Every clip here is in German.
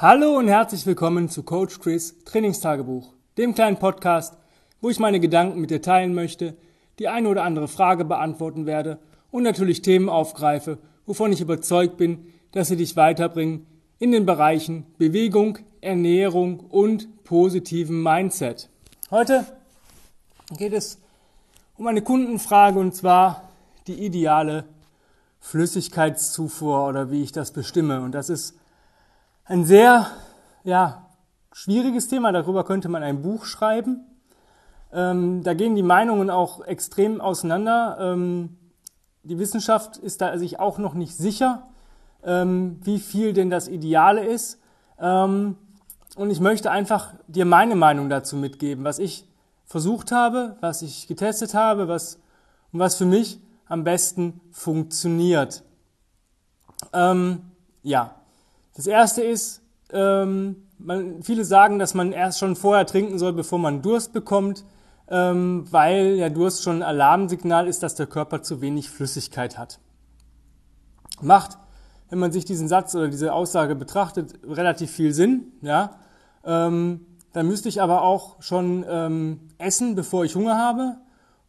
Hallo und herzlich willkommen zu Coach Chris Trainingstagebuch, dem kleinen Podcast, wo ich meine Gedanken mit dir teilen möchte, die eine oder andere Frage beantworten werde und natürlich Themen aufgreife, wovon ich überzeugt bin, dass sie dich weiterbringen in den Bereichen Bewegung, Ernährung und positiven Mindset. Heute geht es um eine Kundenfrage und zwar die ideale Flüssigkeitszufuhr oder wie ich das bestimme. Und das ist ein sehr ja, schwieriges Thema, darüber könnte man ein Buch schreiben. Ähm, da gehen die Meinungen auch extrem auseinander. Ähm, die Wissenschaft ist da sich auch noch nicht sicher, ähm, wie viel denn das Ideale ist. Ähm, und ich möchte einfach dir meine Meinung dazu mitgeben, was ich versucht habe, was ich getestet habe, was, und was für mich am besten funktioniert. Ähm, ja, das erste ist, ähm, man, viele sagen, dass man erst schon vorher trinken soll, bevor man Durst bekommt, ähm, weil der Durst schon ein Alarmsignal ist, dass der Körper zu wenig Flüssigkeit hat. Macht, wenn man sich diesen Satz oder diese Aussage betrachtet, relativ viel Sinn, ja. Ähm, dann müsste ich aber auch schon ähm, essen, bevor ich Hunger habe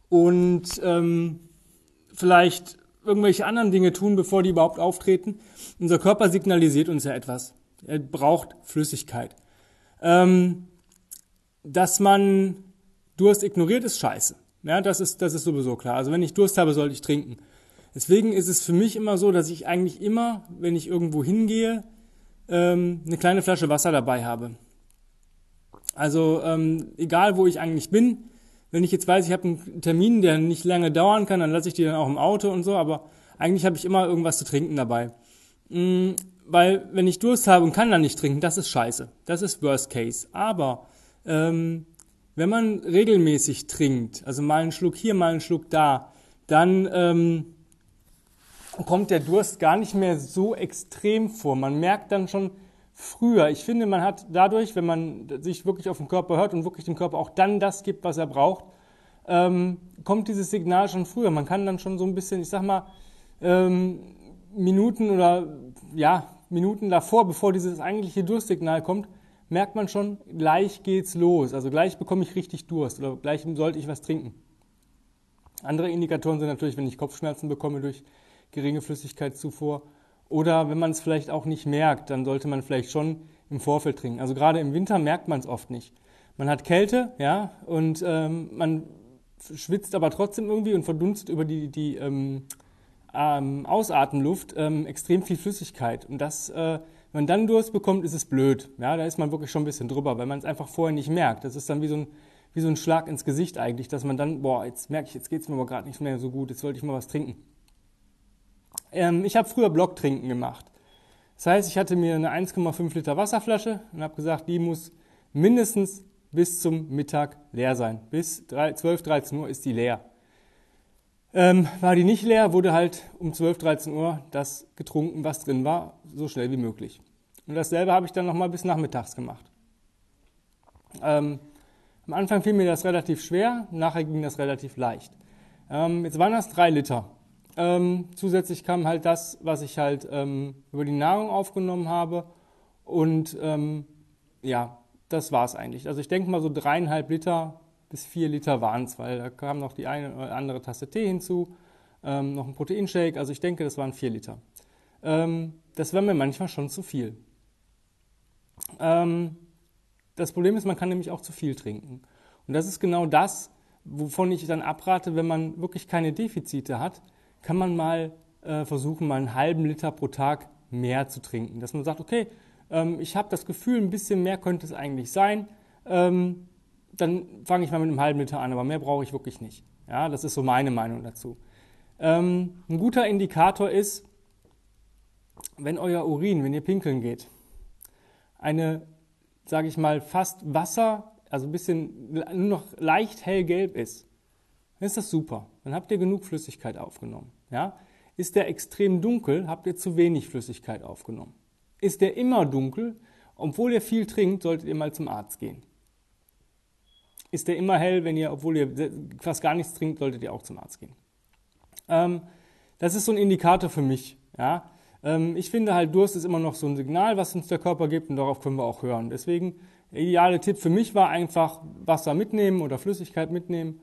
und ähm, vielleicht irgendwelche anderen Dinge tun, bevor die überhaupt auftreten. Unser Körper signalisiert uns ja etwas. Er braucht Flüssigkeit. Ähm, dass man Durst ignoriert, ist scheiße. Ja, das ist, das ist sowieso klar. Also wenn ich Durst habe, sollte ich trinken. Deswegen ist es für mich immer so, dass ich eigentlich immer, wenn ich irgendwo hingehe, ähm, eine kleine Flasche Wasser dabei habe. Also ähm, egal, wo ich eigentlich bin, wenn ich jetzt weiß, ich habe einen Termin, der nicht lange dauern kann, dann lasse ich die dann auch im Auto und so, aber eigentlich habe ich immer irgendwas zu trinken dabei. Mhm, weil wenn ich Durst habe und kann dann nicht trinken, das ist scheiße. Das ist Worst Case. Aber ähm, wenn man regelmäßig trinkt, also mal einen Schluck hier, mal einen Schluck da, dann ähm, kommt der Durst gar nicht mehr so extrem vor. Man merkt dann schon, früher. Ich finde, man hat dadurch, wenn man sich wirklich auf den Körper hört und wirklich dem Körper auch dann das gibt, was er braucht, ähm, kommt dieses Signal schon früher. Man kann dann schon so ein bisschen, ich sag mal, ähm, Minuten oder ja, Minuten davor, bevor dieses eigentliche Durstsignal kommt, merkt man schon, gleich geht's los. Also gleich bekomme ich richtig Durst oder gleich sollte ich was trinken. Andere Indikatoren sind natürlich, wenn ich Kopfschmerzen bekomme durch geringe Flüssigkeitszufuhr oder wenn man es vielleicht auch nicht merkt, dann sollte man vielleicht schon im Vorfeld trinken. Also gerade im Winter merkt man es oft nicht. Man hat Kälte, ja, und ähm, man schwitzt aber trotzdem irgendwie und verdunstet über die, die ähm, ähm, Ausatemluft ähm, extrem viel Flüssigkeit. Und das, äh, wenn man dann Durst bekommt, ist es blöd. Ja, da ist man wirklich schon ein bisschen drüber, weil man es einfach vorher nicht merkt. Das ist dann wie so ein wie so ein Schlag ins Gesicht eigentlich, dass man dann, boah, jetzt merke ich, jetzt geht es mir aber gerade nicht mehr so gut, jetzt wollte ich mal was trinken. Ähm, ich habe früher Blocktrinken gemacht. Das heißt, ich hatte mir eine 1,5 Liter Wasserflasche und habe gesagt, die muss mindestens bis zum Mittag leer sein. Bis 12, 13 Uhr ist die leer. Ähm, war die nicht leer, wurde halt um 12, 13 Uhr das getrunken, was drin war, so schnell wie möglich. Und dasselbe habe ich dann nochmal bis nachmittags gemacht. Ähm, am Anfang fiel mir das relativ schwer, nachher ging das relativ leicht. Ähm, jetzt waren das drei Liter. Ähm, zusätzlich kam halt das, was ich halt ähm, über die Nahrung aufgenommen habe. Und ähm, ja, das war es eigentlich. Also ich denke mal so dreieinhalb Liter bis vier Liter waren es, weil da kam noch die eine oder andere Tasse Tee hinzu, ähm, noch ein Proteinshake. Also ich denke, das waren vier Liter. Ähm, das wäre mir manchmal schon zu viel. Ähm, das Problem ist, man kann nämlich auch zu viel trinken. Und das ist genau das, wovon ich dann abrate, wenn man wirklich keine Defizite hat, kann man mal äh, versuchen, mal einen halben Liter pro Tag mehr zu trinken. Dass man sagt, okay, ähm, ich habe das Gefühl, ein bisschen mehr könnte es eigentlich sein, ähm, dann fange ich mal mit einem halben Liter an, aber mehr brauche ich wirklich nicht. Ja, das ist so meine Meinung dazu. Ähm, ein guter Indikator ist, wenn euer Urin, wenn ihr pinkeln geht, eine, sage ich mal, fast Wasser, also ein bisschen nur noch leicht hellgelb ist, dann ist das super. Dann habt ihr genug Flüssigkeit aufgenommen. Ja? Ist der extrem dunkel, habt ihr zu wenig Flüssigkeit aufgenommen. Ist der immer dunkel, obwohl ihr viel trinkt, solltet ihr mal zum Arzt gehen. Ist der immer hell, wenn ihr, obwohl ihr fast gar nichts trinkt, solltet ihr auch zum Arzt gehen. Ähm, das ist so ein Indikator für mich. Ja? Ähm, ich finde halt, Durst ist immer noch so ein Signal, was uns der Körper gibt und darauf können wir auch hören. Deswegen, der ideale Tipp für mich war einfach Wasser mitnehmen oder Flüssigkeit mitnehmen.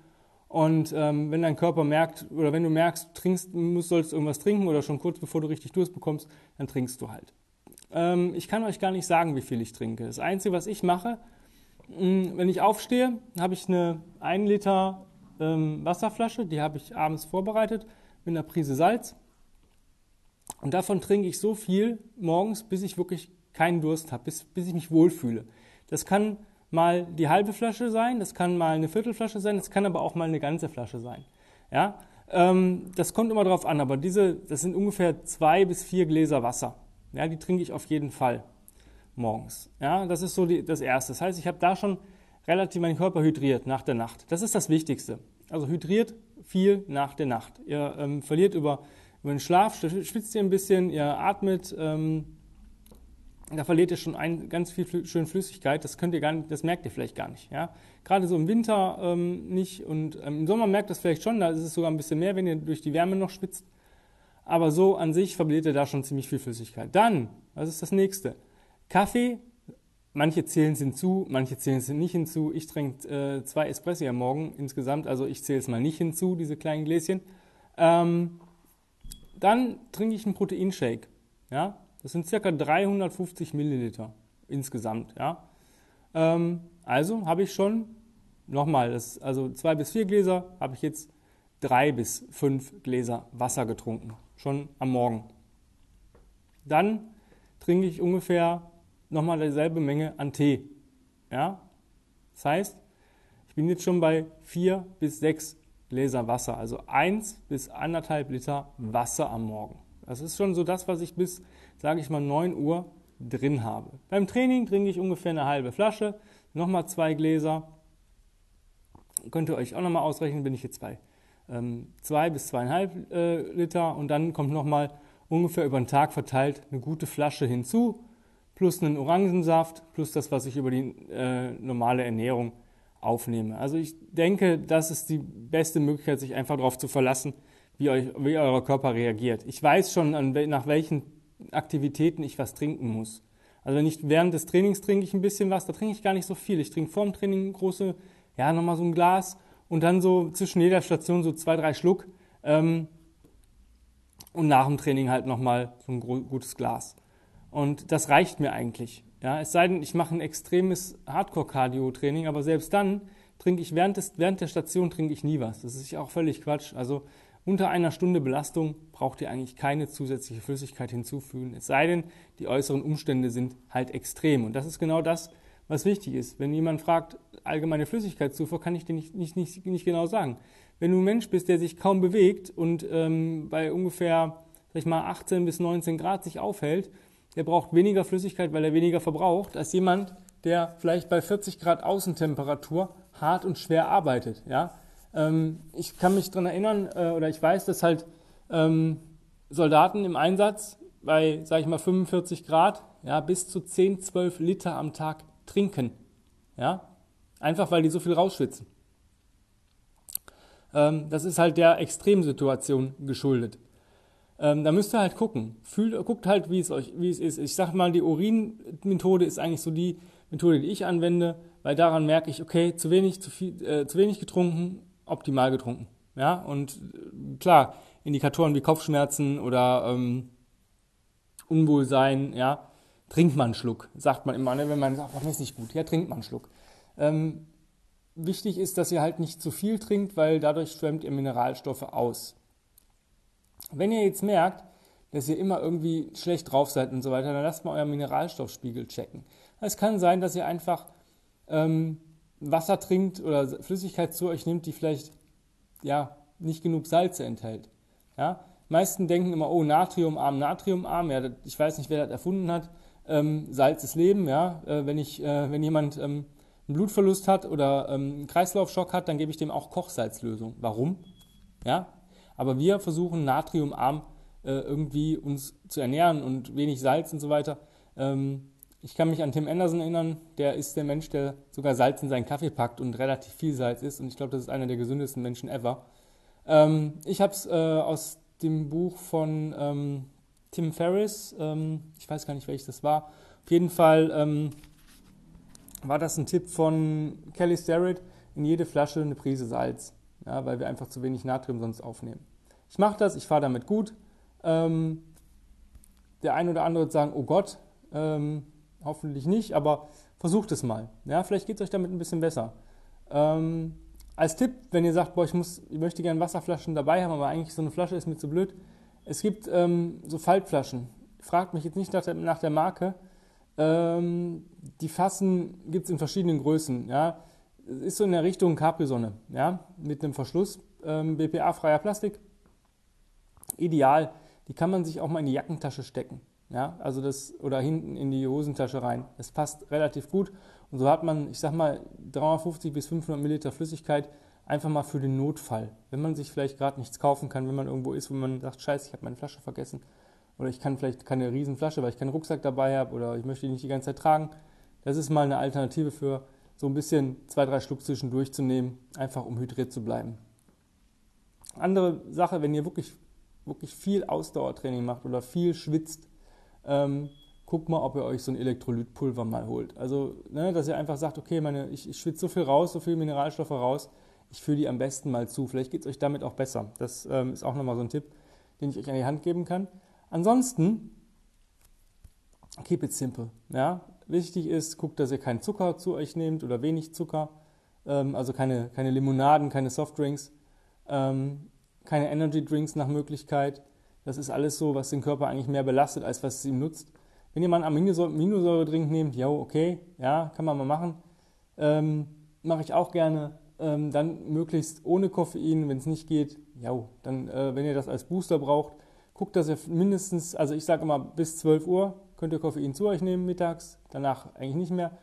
Und ähm, wenn dein Körper merkt, oder wenn du merkst, du trinkst, musst, sollst irgendwas trinken oder schon kurz bevor du richtig Durst bekommst, dann trinkst du halt. Ähm, ich kann euch gar nicht sagen, wie viel ich trinke. Das Einzige, was ich mache, mh, mm, wenn ich aufstehe, habe ich eine 1 Liter ähm, Wasserflasche, die habe ich abends vorbereitet mit einer Prise Salz. Und davon trinke ich so viel morgens, bis ich wirklich keinen Durst habe, bis, bis ich mich wohlfühle. Das kann mal die halbe Flasche sein, das kann mal eine Viertelflasche sein, das kann aber auch mal eine ganze Flasche sein. Ja, ähm, das kommt immer darauf an, aber diese, das sind ungefähr zwei bis vier Gläser Wasser. Ja, die trinke ich auf jeden Fall morgens. Ja, das ist so die, das Erste. Das heißt, ich habe da schon relativ meinen Körper hydriert nach der Nacht. Das ist das Wichtigste. Also hydriert viel nach der Nacht. Ihr ähm, verliert über, über den Schlaf, schwitzt ihr ein bisschen, ihr atmet, ähm, da verliert ihr schon ein, ganz viel schön Flüssigkeit. Das könnt ihr gar nicht, das merkt ihr vielleicht gar nicht. Ja? Gerade so im Winter ähm, nicht und ähm, im Sommer merkt das vielleicht schon. Da ist es sogar ein bisschen mehr, wenn ihr durch die Wärme noch schwitzt. Aber so an sich verliert ihr da schon ziemlich viel Flüssigkeit. Dann, was ist das nächste? Kaffee. Manche zählen es hinzu, manche zählen es nicht hinzu. Ich trinke äh, zwei Espresso am Morgen insgesamt, also ich zähle es mal nicht hinzu, diese kleinen Gläschen. Ähm, dann trinke ich einen Proteinshake. Ja? Das sind circa 350 Milliliter insgesamt. Ja? Ähm, also habe ich schon, nochmal, das, also zwei bis vier Gläser, habe ich jetzt drei bis fünf Gläser Wasser getrunken, schon am Morgen. Dann trinke ich ungefähr nochmal dieselbe Menge an Tee. Ja? Das heißt, ich bin jetzt schon bei vier bis sechs Gläser Wasser, also eins bis anderthalb Liter Wasser am Morgen. Das ist schon so das, was ich bis, sage ich mal, 9 Uhr drin habe. Beim Training trinke ich ungefähr eine halbe Flasche, nochmal zwei Gläser. Könnt ihr euch auch nochmal ausrechnen, bin ich jetzt bei ähm, zwei bis zweieinhalb äh, Liter und dann kommt nochmal ungefähr über den Tag verteilt eine gute Flasche hinzu, plus einen Orangensaft, plus das, was ich über die äh, normale Ernährung aufnehme. Also ich denke, das ist die beste Möglichkeit, sich einfach darauf zu verlassen, wie, euch, wie euer Körper reagiert. Ich weiß schon, an, nach welchen Aktivitäten ich was trinken muss. Also wenn während des Trainings trinke ich ein bisschen was, da trinke ich gar nicht so viel. Ich trinke vor dem Training große, ja, nochmal so ein Glas und dann so zwischen jeder Station so zwei, drei Schluck. Ähm, und nach dem Training halt nochmal so ein gutes Glas. Und das reicht mir eigentlich. Ja, es sei denn, ich mache ein extremes Hardcore-Cardio-Training, aber selbst dann trinke ich während, des, während der Station trinke ich nie was. Das ist auch völlig Quatsch. Also unter einer Stunde Belastung braucht ihr eigentlich keine zusätzliche Flüssigkeit hinzufügen. Es sei denn, die äußeren Umstände sind halt extrem. Und das ist genau das, was wichtig ist. Wenn jemand fragt, allgemeine Flüssigkeitszufuhr, kann ich dir nicht, nicht, nicht, nicht genau sagen. Wenn du ein Mensch bist, der sich kaum bewegt und ähm, bei ungefähr sag ich mal, 18 bis 19 Grad sich aufhält, der braucht weniger Flüssigkeit, weil er weniger verbraucht, als jemand, der vielleicht bei 40 Grad Außentemperatur hart und schwer arbeitet. Ja? Ähm, ich kann mich daran erinnern, äh, oder ich weiß, dass halt ähm, Soldaten im Einsatz bei, sag ich mal, 45 Grad ja, bis zu 10, 12 Liter am Tag trinken. Ja? Einfach weil die so viel rausschwitzen. Ähm, das ist halt der Extremsituation geschuldet. Ähm, da müsst ihr halt gucken. Fühlt, guckt halt, wie es euch, wie es ist. Ich sag mal, die Urin-Methode ist eigentlich so die Methode, die ich anwende, weil daran merke ich, okay, zu wenig, zu viel, äh, zu wenig getrunken, optimal getrunken. Ja, und äh, klar, Indikatoren wie Kopfschmerzen oder ähm, Unwohlsein, ja, trinkt man einen Schluck, sagt man immer, ne, wenn man sagt, das ist nicht gut, ja, trinkt man einen Schluck. Ähm, wichtig ist, dass ihr halt nicht zu viel trinkt, weil dadurch schwemmt ihr Mineralstoffe aus. Wenn ihr jetzt merkt, dass ihr immer irgendwie schlecht drauf seid und so weiter, dann lasst mal euren Mineralstoffspiegel checken. Es kann sein, dass ihr einfach ähm, Wasser trinkt oder Flüssigkeit zu euch nimmt, die vielleicht ja, nicht genug Salze enthält. Ja? meisten denken immer, oh, natriumarm, natriumarm. Ja, ich weiß nicht, wer das erfunden hat. Ähm, Salz ist Leben. Ja? Äh, wenn, ich, äh, wenn jemand ähm, einen Blutverlust hat oder ähm, einen Kreislaufschock hat, dann gebe ich dem auch Kochsalzlösung. Warum? Ja? Aber wir versuchen natriumarm äh, irgendwie uns zu ernähren und wenig Salz und so weiter. Ähm, ich kann mich an Tim Anderson erinnern, der ist der Mensch, der sogar Salz in seinen Kaffee packt und relativ viel Salz isst. Und ich glaube, das ist einer der gesündesten Menschen ever. Ähm, ich habe es äh, aus dem Buch von ähm, Tim Ferriss, ähm, ich weiß gar nicht, welches das war. Auf jeden Fall ähm, war das ein Tipp von Kelly Starrett, in jede Flasche eine Prise Salz, ja, weil wir einfach zu wenig Natrium sonst aufnehmen. Ich mache das, ich fahre damit gut. Ähm, der ein oder andere wird sagen, oh Gott, ähm, hoffentlich nicht, aber versucht es mal. Ja, vielleicht geht es euch damit ein bisschen besser. Ähm, als Tipp, wenn ihr sagt, boah, ich, muss, ich möchte gerne Wasserflaschen dabei haben, aber eigentlich so eine Flasche ist mir zu blöd. Es gibt ähm, so Faltflaschen. Fragt mich jetzt nicht nach der, nach der Marke. Ähm, die Fassen gibt es in verschiedenen Größen. Ja. Es ist so in der Richtung Capri-Sonne, ja, mit einem Verschluss, ähm, BPA-freier Plastik. Ideal. Die kann man sich auch mal in die Jackentasche stecken. Ja, also das, oder hinten in die Hosentasche rein. Es passt relativ gut. Und so hat man, ich sag mal, 350 bis 500 Milliliter Flüssigkeit einfach mal für den Notfall. Wenn man sich vielleicht gerade nichts kaufen kann, wenn man irgendwo ist, wo man sagt, scheiße, ich habe meine Flasche vergessen. Oder ich kann vielleicht keine Riesenflasche, weil ich keinen Rucksack dabei habe oder ich möchte die nicht die ganze Zeit tragen. Das ist mal eine Alternative für so ein bisschen zwei, drei Schluck zwischendurch zu nehmen, einfach um hydriert zu bleiben. Andere Sache, wenn ihr wirklich, wirklich viel Ausdauertraining macht oder viel schwitzt, ähm, guckt mal, ob ihr euch so ein Elektrolytpulver mal holt. Also, ne, dass ihr einfach sagt, okay, meine, ich, ich schwitze so viel raus, so viele Mineralstoffe raus, ich führe die am besten mal zu. Vielleicht geht es euch damit auch besser. Das ähm, ist auch nochmal so ein Tipp, den ich euch an die Hand geben kann. Ansonsten, keep it simple. Ja? Wichtig ist, guckt, dass ihr keinen Zucker zu euch nehmt oder wenig Zucker. Ähm, also keine, keine Limonaden, keine Softdrinks, ähm, keine Energy Drinks nach Möglichkeit. Das ist alles so, was den Körper eigentlich mehr belastet, als was es ihm nutzt. Wenn ihr mal einen Aminosäure-Drink nehmt, ja, okay, ja, kann man mal machen. Ähm, Mache ich auch gerne. Ähm, dann möglichst ohne Koffein, wenn es nicht geht, ja, dann, äh, wenn ihr das als Booster braucht, guckt, dass ihr mindestens, also ich sage immer, bis 12 Uhr könnt ihr Koffein zu euch nehmen mittags, danach eigentlich nicht mehr.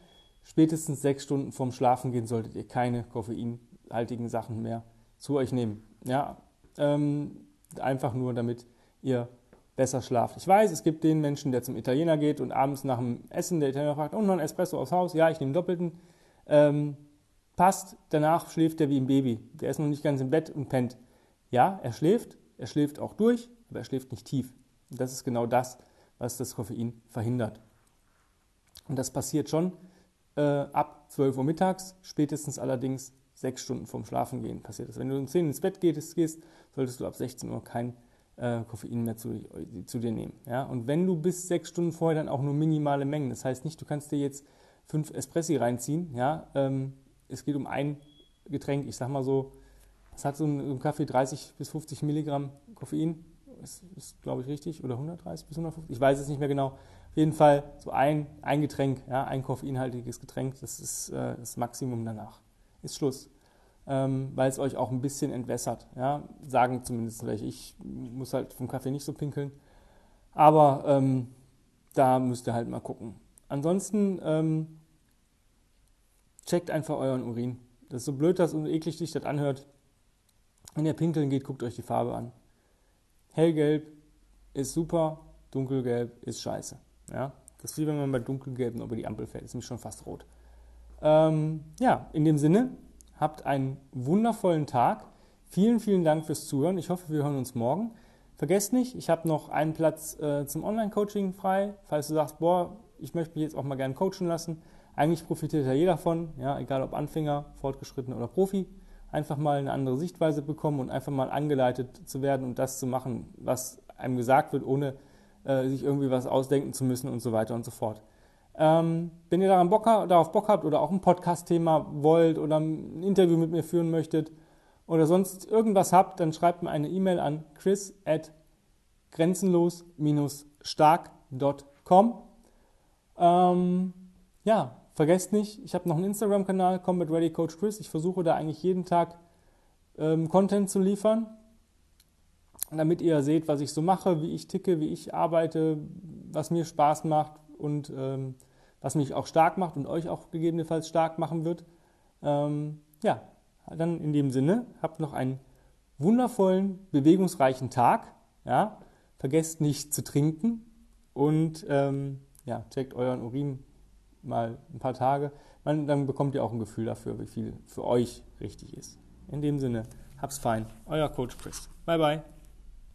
Spätestens sechs Stunden vorm Schlafen gehen solltet ihr keine koffeinhaltigen Sachen mehr zu euch nehmen. Ja, ähm, einfach nur, damit ihr besser schlaft. Ich weiß, es gibt den Menschen, der zum Italiener geht und abends nach dem Essen der Italiener fragt, und noch ein Espresso aufs Haus? Ja, ich nehme doppelten. Ähm, passt, danach schläft er wie ein Baby. Der ist noch nicht ganz im Bett und pennt. Ja, er schläft, er schläft auch durch, aber er schläft nicht tief. Und das ist genau das, was das Koffein verhindert. Und das passiert schon äh, ab 12 Uhr mittags, spätestens allerdings sechs Stunden vorm Schlafengehen passiert das. Wenn du um 10 ins Bett gehst, gehst solltest du ab 16 Uhr kein äh, Koffein mehr zu, zu, dir nehmen. Ja? Und wenn du bis sechs Stunden vorher dann auch nur minimale Mengen, das heißt nicht, du kannst dir jetzt fünf Espressi reinziehen, ja? Ähm, es geht um ein Getränk, ich sag mal so, es hat so ein, Kaffee 30 bis 50 Milligramm Koffein, ist, ist glaube ich richtig, oder 130 bis 150, ich weiß es nicht mehr genau. Auf jeden Fall so ein, ein Getränk, ja, ein koffeinhaltiges Getränk, das ist äh, das Maximum danach. Ist Schluss ähm, weil es euch auch ein bisschen entwässert. Ja? Sagen zumindest welche. Ich muss halt vom Kaffee nicht so pinkeln. Aber ähm, da müsst ihr halt mal gucken. Ansonsten ähm, checkt einfach euren Urin. Das ist so blöd dass und eklig sich das anhört. Wenn ihr pinkeln geht, guckt euch die Farbe an. Hellgelb ist super, dunkelgelb ist scheiße. Ja? Das ist wie wenn man bei dunkelgelben über die Ampel. Das ist nämlich schon fast rot. Ähm, ja, in dem Sinne, Habt einen wundervollen Tag. Vielen, vielen Dank fürs Zuhören. Ich hoffe, wir hören uns morgen. Vergesst nicht, ich habe noch einen Platz äh, zum Online-Coaching frei. Falls du sagst, boah, ich möchte mich jetzt auch mal gerne coachen lassen. Eigentlich profitiert ja jeder davon, ja, egal ob Anfänger, Fortgeschritten oder Profi. Einfach mal eine andere Sichtweise bekommen und einfach mal angeleitet zu werden und das zu machen, was einem gesagt wird, ohne äh, sich irgendwie was ausdenken zu müssen und so weiter und so fort. Ähm, wenn ihr daran Bock, darauf Bock habt oder auch ein Podcast-Thema wollt oder ein Interview mit mir führen möchtet oder sonst irgendwas habt, dann schreibt mir eine E-Mail an chris at grenzenlos-stark.com. Ähm, ja, vergesst nicht, ich habe noch einen Instagram-Kanal, Combat Ready Coach Chris. Ich versuche da eigentlich jeden Tag ähm, Content zu liefern, damit ihr seht, was ich so mache, wie ich ticke, wie ich arbeite, was mir Spaß macht, und ähm, was mich auch stark macht und euch auch gegebenenfalls stark machen wird. Ähm, ja, dann in dem Sinne, habt noch einen wundervollen, bewegungsreichen Tag. Ja? Vergesst nicht zu trinken und ähm, ja, checkt euren Urin mal ein paar Tage. Man, dann bekommt ihr auch ein Gefühl dafür, wie viel für euch richtig ist. In dem Sinne, hab's fein. Euer Coach Chris. Bye bye.